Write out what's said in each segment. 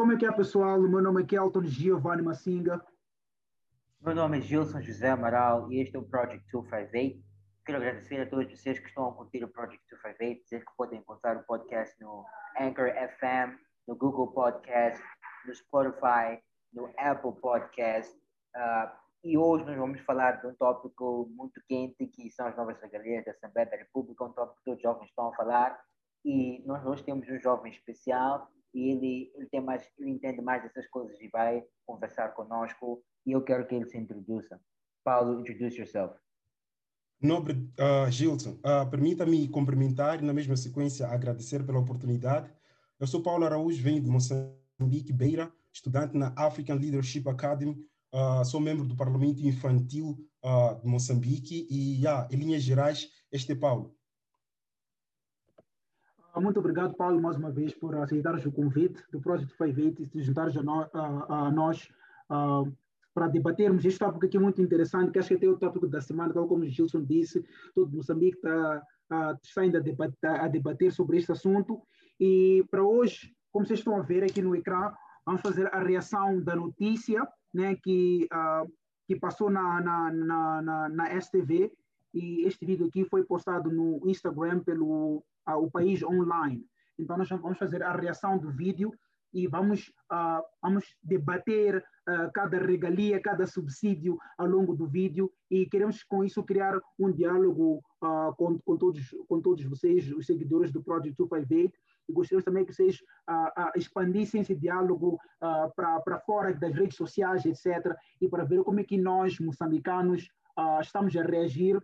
Como é que é, pessoal? O meu nome é Kelton Giovanni Massinga. Meu nome é Gilson José Amaral e este é o Project 258. Quero agradecer a todos vocês que estão a curtir o Project 258, dizer que podem encontrar o podcast no Anchor FM, no Google Podcast, no Spotify, no Apple Podcast. Uh, e hoje nós vamos falar de um tópico muito quente, que são as novas regalias da Assembleia da República, um tópico que todos os jovens estão a falar. E nós hoje temos um jovem especial e ele, ele, tem mais, ele entende mais dessas coisas e vai conversar conosco. E eu quero que ele se introduza. Paulo, introduce yourself. Nobre uh, Gilson, uh, permita-me cumprimentar e, na mesma sequência, agradecer pela oportunidade. Eu sou Paulo Araújo, venho de Moçambique, Beira, estudante na African Leadership Academy, uh, sou membro do Parlamento Infantil de Moçambique e, yeah, em linhas gerais, este é Paulo. Muito obrigado, Paulo, mais uma vez, por aceitar o convite do Project 58 e se juntar a, no, a, a nós para debatermos este tópico aqui muito interessante, que acho que até é o tópico da semana, tal como o Gilson disse, todo Moçambique está, está ainda a debater, a debater sobre este assunto. E para hoje, como vocês estão a ver aqui no ecrã, vamos fazer a reação da notícia né, que, que passou na, na, na, na, na STV. E este vídeo aqui foi postado no Instagram pelo uh, o País Online. Então, nós vamos fazer a reação do vídeo e vamos, uh, vamos debater uh, cada regalia, cada subsídio ao longo do vídeo e queremos com isso criar um diálogo uh, com, com, todos, com todos vocês, os seguidores do Project 258 e gostaríamos também que vocês expandissem esse diálogo para fora das redes sociais, etc. e para ver como é que nós, moçambicanos, estamos a reagir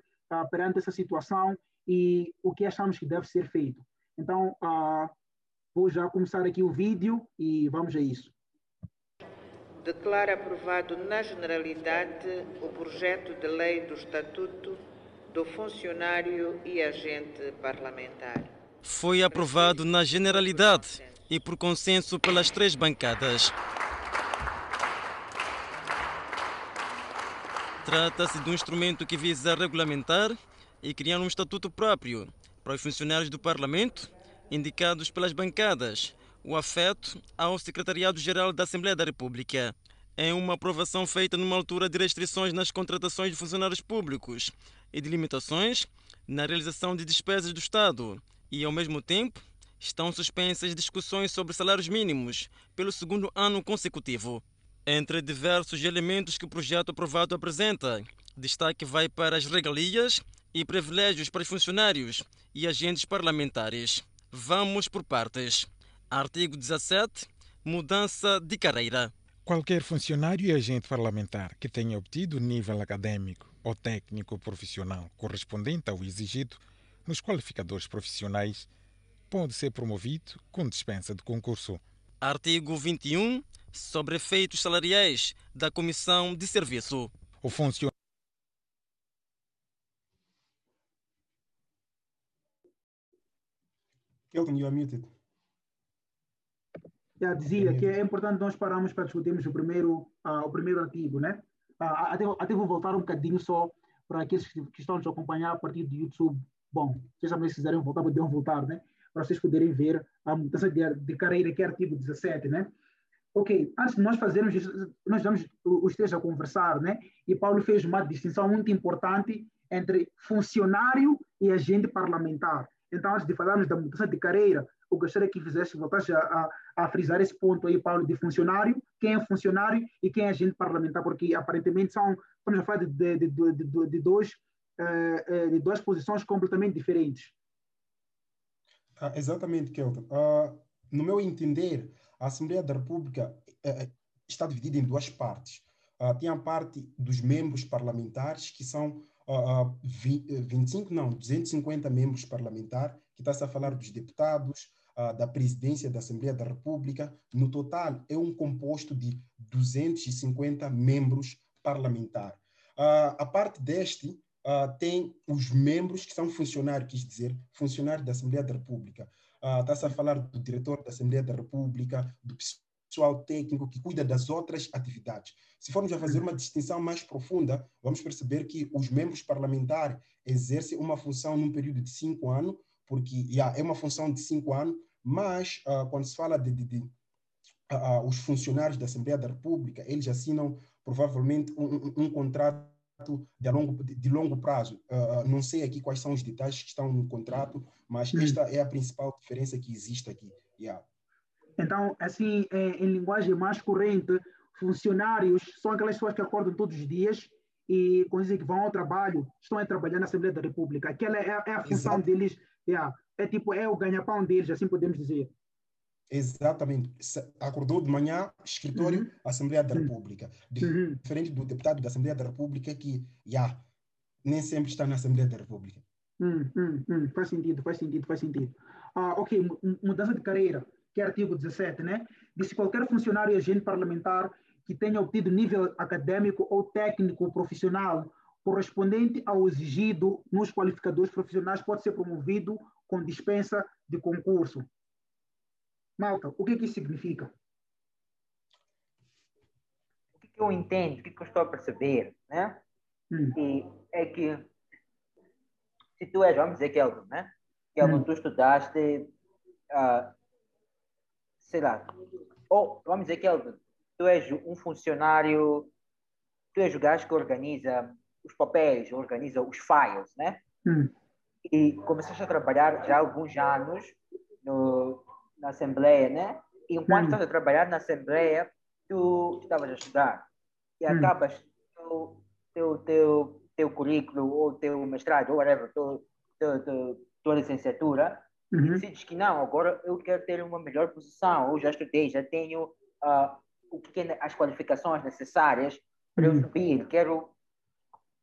perante essa situação e o que achamos que deve ser feito. Então, Vou já começar aqui o vídeo e vamos a isso. Declara aprovado na generalidade o projeto de lei do Estatuto do Funcionário e Agente Parlamentar. Foi aprovado na generalidade e por consenso pelas três bancadas. Trata-se de um instrumento que visa regulamentar e criar um estatuto próprio para os funcionários do Parlamento indicados pelas bancadas, o afeto ao Secretariado-Geral da Assembleia da República. É uma aprovação feita numa altura de restrições nas contratações de funcionários públicos e de limitações na realização de despesas do Estado. E, ao mesmo tempo, estão suspensas discussões sobre salários mínimos pelo segundo ano consecutivo. Entre diversos elementos que o projeto aprovado apresenta, destaque vai para as regalias e privilégios para os funcionários e agentes parlamentares. Vamos por partes. Artigo 17. Mudança de carreira. Qualquer funcionário e agente parlamentar que tenha obtido nível acadêmico ou técnico profissional correspondente ao exigido nos qualificadores profissionais pode ser promovido com dispensa de concurso. Artigo 21. Sobre efeitos salariais da Comissão de Serviço. O funcionário Kelton, you are muted. Já dizia que é importante nós pararmos para discutirmos o primeiro, uh, o primeiro artigo, né? Uh, até, até vou voltar um bocadinho só para aqueles que estão nos acompanhar a partir do YouTube. Bom, vocês também se quiserem voltar, podem voltar, né? Para vocês poderem ver a mudança de, de carreira, que é artigo 17, né? Ok, antes de nós fazermos isso, nós estamos os três a conversar, né? E Paulo fez uma distinção muito importante entre funcionário e agente parlamentar. Então, antes de falarmos da mudança de carreira, eu gostaria que fizesse, voltasse a, a, a, frisar esse ponto aí, Paulo, de funcionário, quem é funcionário e quem é agente parlamentar, porque aparentemente são, estamos a falar de, de, de, de, de dois, uh, de duas posições completamente diferentes. Ah, exatamente, Kelton. Uh, no meu entender, a Assembleia da República uh, está dividida em duas partes. tem a parte dos membros parlamentares, que são uh, 25, não, 250 membros parlamentares, que está-se a falar dos deputados, uh, da presidência da Assembleia da República. No total, é um composto de 250 membros parlamentares. Uh, a parte deste, uh, tem os membros que são funcionários, quis dizer, funcionários da Assembleia da República. Uh, Está-se a falar do diretor da Assembleia da República, do pessoal técnico que cuida das outras atividades. Se formos a fazer uma distinção mais profunda, vamos perceber que os membros parlamentares exercem uma função num período de cinco anos, porque yeah, é uma função de cinco anos, mas uh, quando se fala de, de, de os funcionários da Assembleia da República, eles assinam provavelmente um, um, um contrato de longo, de longo prazo. Uh, não sei aqui quais são os detalhes que estão no contrato, mas hum. esta é a principal diferença que existe aqui. Yeah. Então, assim, em linguagem mais corrente, funcionários são aquelas pessoas que acordam todos os dias e, quando dizem que vão ao trabalho, estão a trabalhar na Assembleia da República. Aquela é, é a função Exato. deles, yeah, é tipo, é o ganha-pão deles, assim podemos dizer. Exatamente. Acordou de manhã, escritório, uhum. Assembleia da uhum. República. Uhum. Diferente do deputado da Assembleia da República que, já, nem sempre está na Assembleia da República. Hum, hum, hum. Faz sentido, faz sentido, faz sentido. Ah, ok, mudança de carreira, que é artigo 17, né? Diz qualquer funcionário e agente parlamentar que tenha obtido nível acadêmico ou técnico profissional correspondente ao exigido nos qualificadores profissionais pode ser promovido com dispensa de concurso. Malta, o que, que isso significa? O que, eu entendo, o que, que eu estou a perceber, né? Hum. E é que se tu és, vamos dizer, Kelvin, né? Kelvin, hum. tu estudaste, uh, sei lá, ou vamos dizer, Kelvin, tu és um funcionário, tu és o gajo que organiza os papéis, organiza os files, né? Hum. E começaste a trabalhar já há alguns anos no, na Assembleia, né? E enquanto hum. estás a trabalhar na Assembleia, tu estavas a estudar e hum. acabas teu, teu, teu, teu currículo ou teu mestrado ou whatever, teu, teu, teu, tua licenciatura uhum. decides que não, agora eu quero ter uma melhor posição, ou já estudei, já tenho uh, o que é as qualificações necessárias para uhum. eu subir, quero,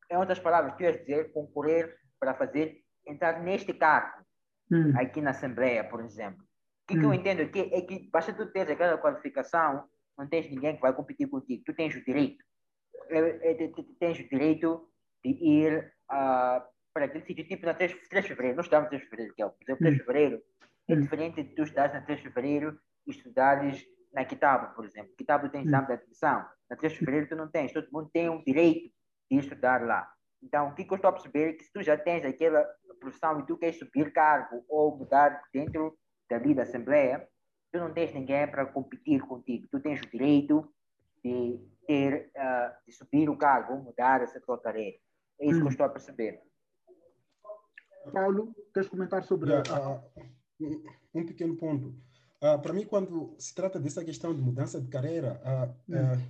em outras palavras, quero dizer, concorrer para fazer, entrar neste cargo, uhum. aqui na Assembleia, por exemplo. O que, que eu hum. entendo aqui é que basta tu teres aquela qualificação, não tens ninguém que vai competir contigo, tu tens o direito. É, é, tens o direito de ir uh, para aquele sítio, tipo na 3, 3 de fevereiro, nós estamos em 3 de fevereiro, que é, por exemplo, 3 de fevereiro, é diferente de tu estudares na 3 de fevereiro e estudares na Kitabo, por exemplo. Kitabo tem exame de admissão, na 3 de fevereiro tu não tens, todo mundo tem o direito de estudar lá. Então, o que eu estou a perceber é que se tu já tens aquela profissão e tu queres subir cargo ou mudar dentro dali da Assembleia, tu não tens ninguém para competir contigo. Tu tens o direito de ter, uh, de subir o cargo, mudar essa tua carreira. É isso que eu hum. estou a perceber. Paulo, queres comentar sobre... Yeah, uh, um pequeno ponto. Uh, para mim, quando se trata dessa questão de mudança de carreira, hum.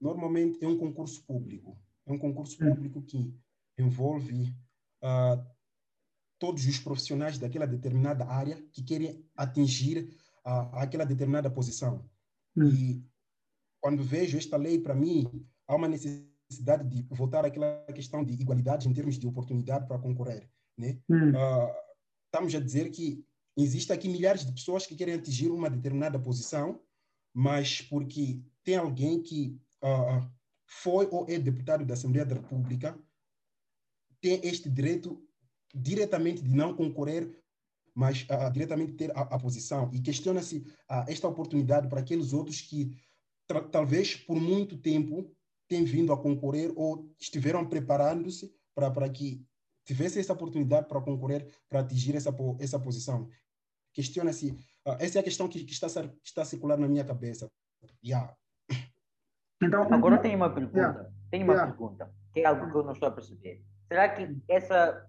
normalmente é um concurso público. É um concurso hum. público que envolve todos os profissionais daquela determinada área que querem atingir aquela determinada posição. Hum. E quando vejo esta lei, para mim, há uma necessidade de voltar àquela questão de igualdade em termos de oportunidade para concorrer. Né? Hum. Uh, estamos a dizer que existe aqui milhares de pessoas que querem atingir uma determinada posição, mas porque tem alguém que uh, foi ou é deputado da Assembleia da República, tem este direito diretamente de não concorrer, mas uh, diretamente ter a, a, posição. E questiona-se uh, esta oportunidade para aqueles outros que talvez por muito tempo têm vindo a concorrer ou estiveram preparando-se para, para que tivesse essa oportunidade para concorrer, para atingir essa, essa posição. Questiona-se, uh, essa é a questão que, que, está, que está a circular na minha cabeça. Yeah. Então, Agora tem uma pergunta, yeah. tem uma yeah. pergunta, que é algo que eu não estou a perceber. Será que essa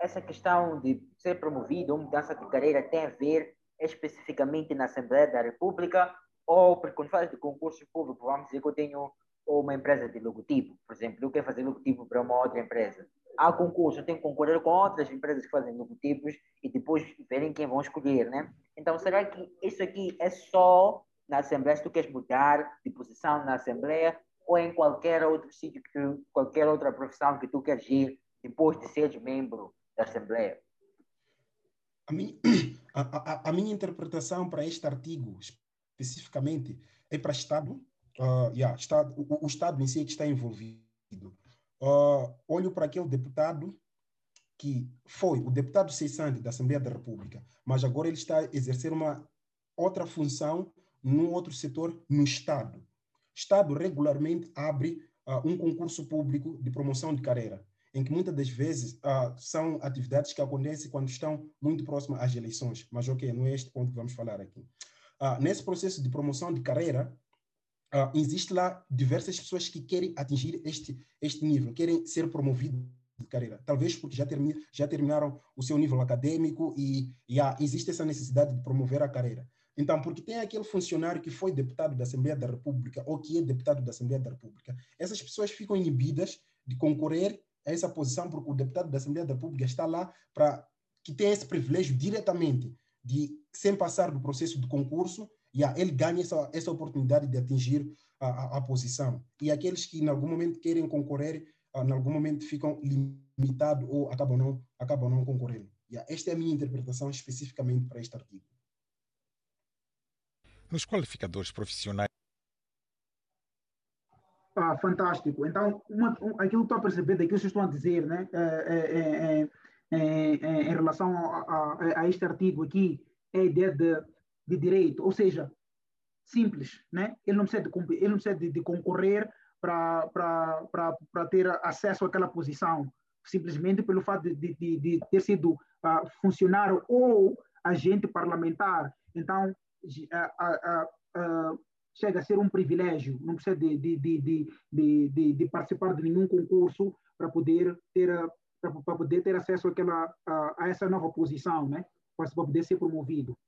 essa questão de ser promovido ou mudança de carreira tem a ver especificamente na Assembleia da República ou porque quando faz de concurso público, vamos dizer que eu tenho uma empresa de logotipo, por exemplo, eu quero fazer logotipo para uma outra empresa. Há concurso, tenho que concorrer com outras empresas que fazem logotipos e depois verem quem vão escolher, né? Então, será que isso aqui é só na Assembleia, se tu queres mudar de posição na Assembleia ou em qualquer outro sítio, que tu, qualquer outra profissão que tu queres ir depois de seres membro da Assembleia? A minha, a, a, a minha interpretação para este artigo, especificamente, é para Estado. Uh, yeah, Estado o, o, Estado em si é que está envolvido. Uh, olho para aquele deputado que foi o deputado cessante da Assembleia da República, mas agora ele está a exercer uma outra função num outro setor no Estado. Estado regularmente abre uh, um concurso público de promoção de carreira em que muitas das vezes uh, são atividades que acontecem quando estão muito próximas às eleições. Mas, ok, não é este ponto que vamos falar aqui. uh, nesse processo de promoção de carreira, uh, existe lá diversas pessoas que querem atingir este, este nível, querem ser promovidos de carreira. Talvez porque já, termi já terminaram o seu nível acadêmico e já existe essa necessidade de promover a carreira. Então, porque tem aquele funcionário que foi deputado da Assembleia da República ou que é deputado da Assembleia da República, essas pessoas ficam inibidas de concorrer a essa posição porque o deputado da Assembleia da República está lá para que tem esse privilégio diretamente de, sem passar do processo de concurso, e ele ganha essa, essa oportunidade de atingir a, a, a posição. E aqueles que em algum momento querem concorrer, uh, em algum momento ficam limitados ou acabam não, acabam não concorrendo. Yeah, esta é a minha interpretação especificamente para este artigo. Nos qualificadores profissionais. Ah, fantástico. Então, uma, um, aquilo que estou a perceber daquilo que vocês estão a dizer, né, é, é, é, em relação a, a, a, este artigo aqui, é a ideia de, de direito, ou seja, simples, né? Ele não precisa de, ele não precisa de, de concorrer para ter acesso àquela posição, simplesmente pelo fato de, de, de ter sido uh, funcionário ou agente parlamentar. Então, uh, uh, chega a ser um privilégio, não precisa de, de, de, de, de, participar de nenhum concurso para poder ter para poder ter acesso àquela, a, a, essa nova posição, né? para poder ser promovido.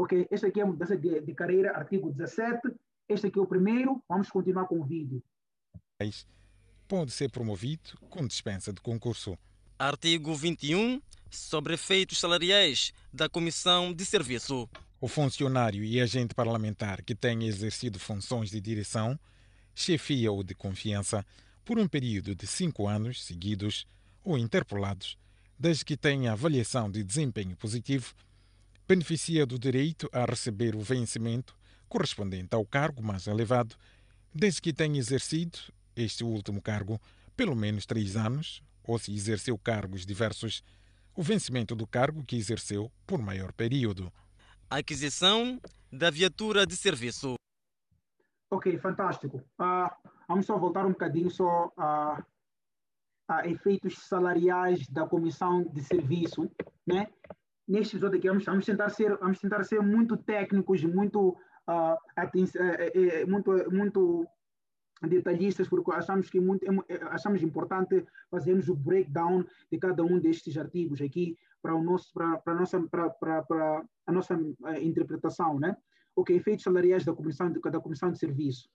Ok, este aqui é a mudança de, de carreira, artigo 17. Este aqui é o primeiro. Vamos continuar com o vídeo. Pode ser promovido com dispensa de concurso. Artigo 21. Sobre efeitos salariais da Comissão de Serviço. O funcionário e agente parlamentar que tenha exercido funções de direção, chefia ou de confiança por um período de cinco anos seguidos ou interpolados, desde que tenha avaliação de desempenho positivo, beneficia do direito a receber o vencimento correspondente ao cargo mais elevado, desde que tenha exercido este último cargo pelo menos três anos, ou se exerceu cargos diversos, o vencimento do cargo que exerceu por maior período. Aquisição da viatura de serviço. Ok, fantástico. Uh, vamos só voltar um bocadinho só a, a efeitos salariais da comissão de serviço, né? Neste episódio aqui vamos, vamos, tentar ser vamos tentar ser muito técnicos muito uh, muito muito detalhistas porque achamos que muito achamos importante fazermos o breakdown de cada um destes artigos aqui para o nosso para, para a nossa para, para, para a nossa interpretação né? Ok efeitos salariais da comissão de, da comissão de serviço.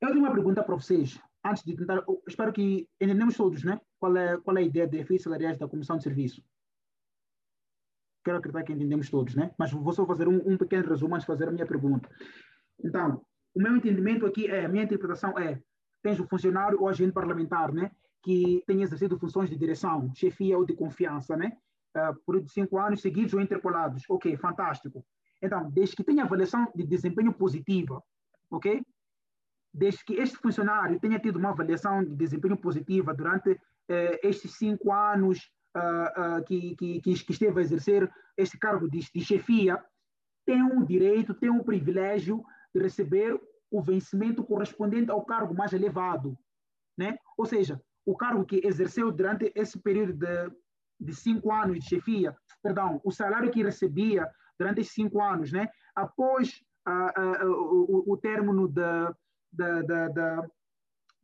Eu tenho uma pergunta para vocês antes de tentar espero que entendemos todos né? Qual é qual é a ideia de efeitos salariais da comissão de serviço quero acreditar que entendemos todos, né? Mas vou só fazer um, um pequeno resumo antes de fazer a minha pergunta. Então, o meu entendimento aqui é, a minha interpretação é, tens o funcionário ou agente parlamentar, né? Que tem exercido funções de direção, chefia ou de confiança, né? Uh, por cinco anos seguidos ou interpolados. Ok, fantástico. Então, desde que tenha avaliação de desempenho positiva, ok? Desde que este funcionário tenha tido uma avaliação de desempenho positiva durante eh, estes cinco anos uh, uh, que, que, que, esteve a exercer esse cargo de, de chefia, tem um direito, tem um privilégio de receber o vencimento correspondente ao cargo mais elevado. Né? Ou seja, o cargo que exerceu durante esse período de, de cinco anos de chefia, perdão, o salário que recebia durante esses cinco anos, né? após uh, o, o término da, da, da, da,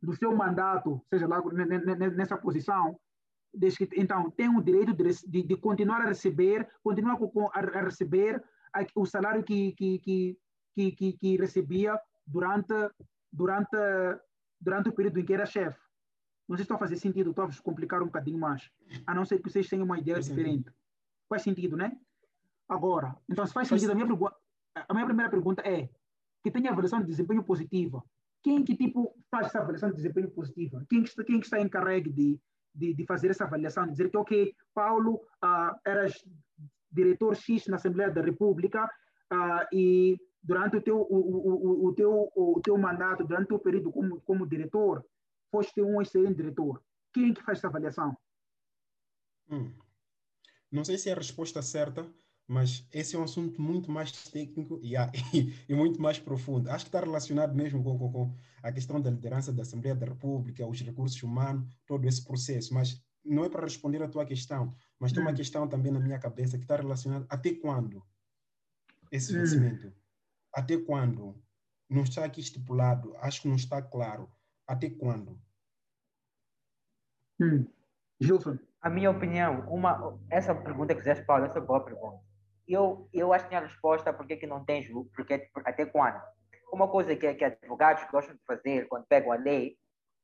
do seu mandato, seja lá nessa posição, então, tem o direito de, de, continuar a receber, continuar a, receber o salário que, que, que, que, que, recebia durante, durante, durante o período em que era chefe. Não sei se está a fazer sentido, estou a complicar um bocadinho mais, a não ser que vocês tenham uma ideia diferente. Faz sentido, né? Agora, então, se faz, faz sentido, a minha, a minha primeira pergunta é que tenha avaliação de desempenho positiva. Quem que tipo faz essa avaliação de desempenho positiva? Quem que está, quem que está encarregue de, de, de fazer essa avaliação, dizer que, ok, Paulo, uh, eras diretor X na Assembleia da República uh, e durante o teu, o, o, o, teu, o teu mandato, durante o teu período como, como diretor, foste um excelente diretor. Quem é que faz essa avaliação? Hum. Não sei se é a resposta certa, mas esse é um assunto muito mais técnico e, e, e, muito mais profundo. Acho que está relacionado mesmo com, com, com, a questão da liderança da Assembleia da República, os recursos humanos, todo esse processo. Mas não é para responder a tua questão, mas tem uma hum. questão também na minha cabeça que está relacionada até quando? esse hum. vencimento? Até quando? Não está aqui estipulado, acho que não está claro. Até quando? Hum. Gilson. A minha opinião, uma, essa pergunta que fizeste, Paulo, essa é boa pergunta. Eu, eu acho que a resposta porque que não tens, porque até quando? Uma coisa que, que advogados gostam de fazer quando pegam a lei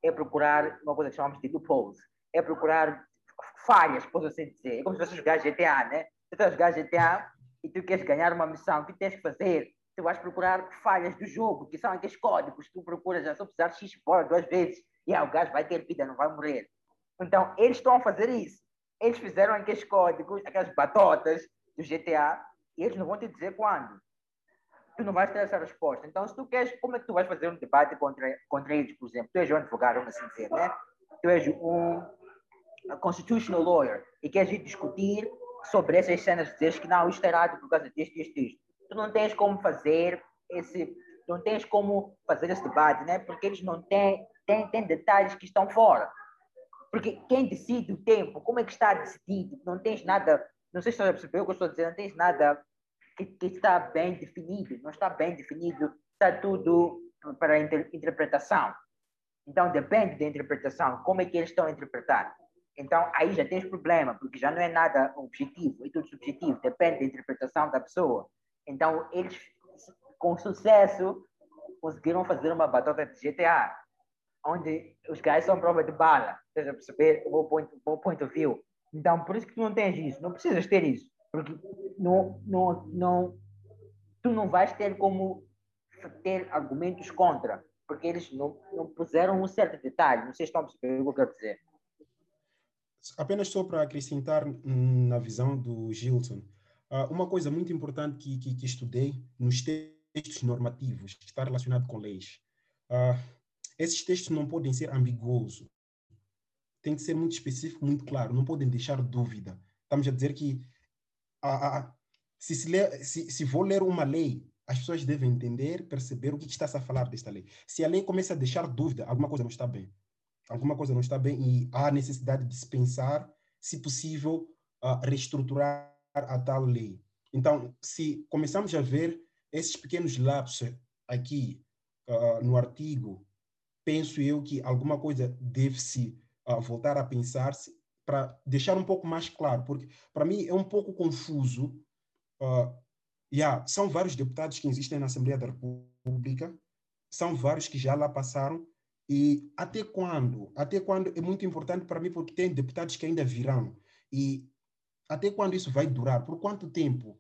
é procurar uma coisa que chamamos de loopholes. É procurar falhas, posso assim dizer. É como se fosse jogar GTA, né? Você está a jogar GTA e tu queres ganhar uma missão, o que tens que fazer? Tu vais procurar falhas do jogo, que são aqueles códigos, tu procuras, já só precisar X bola duas vezes, e ah, o gajo vai ter vida, não vai morrer. Então, eles estão a fazer isso. Eles fizeram aqueles códigos, aquelas batotas do GTA, e eles não vão te dizer quando. Tu não vais ter essa resposta. Então, se tu queres, como é que tu vais fazer um debate contra, contra eles, por exemplo? Tu és um advogado, vamos assim dizer, né? Tu és um constitutional lawyer e queres ir discutir sobre essas cenas, dizer que não, isto é errado por causa disto, isto, isto. Tu não tens como fazer esse, não tens como fazer esse debate, né? Porque eles não têm, têm, têm detalhes que estão fora. Porque quem decide o tempo, como é que está decidido? Não tens nada, não sei se você percebeu o que eu estou dizendo, não tens nada que, que, está bem definido, não está bem definido, está tudo para inter, interpretação. Então depende da interpretação, como é que eles estão a interpretar. Então aí já tens problema, porque já não é nada objetivo, é tudo subjetivo, depende da interpretação da pessoa. Então eles, com sucesso, conseguiram fazer uma batota de GTA onde os gajos são prova de bala. Estás a perceber o meu point, o meu point of view? Então, por isso que tu não tens isso. Não precisas ter isso. Porque não, não, não, tu não vais ter como ter argumentos contra. Porque eles não, não puseram um certo detalhe. Não sei se estão a perceber o que eu quero dizer. Apenas só para acrescentar na visão do Gilson, ah, uma coisa muito importante que, que, que estudei nos textos normativos, que está relacionado com leis. Uh, esses textos não podem ser ambiguosos. Tem que ser muito específico, muito claro. Não podem deixar dúvida. Estamos a dizer que a, a, se, se, lê, se, se vou ler uma lei, as pessoas devem entender, perceber o que está-se a falar desta lei. Se a lei começa a deixar dúvida, alguma coisa não está bem. Alguma coisa não está bem e há necessidade de se pensar, se possível, uh, reestruturar a tal lei. Então, se começamos a ver esses pequenos lapsos aqui uh, no artigo penso eu que alguma coisa deve-se uh, voltar a pensar-se para deixar um pouco mais claro, porque para mim é um pouco confuso. Uh, yeah, são vários deputados que existem na Assembleia da República, são vários que já lá passaram, e até quando? Até quando é muito importante para mim, porque tem deputados que ainda virão. E até quando isso vai durar? Por quanto tempo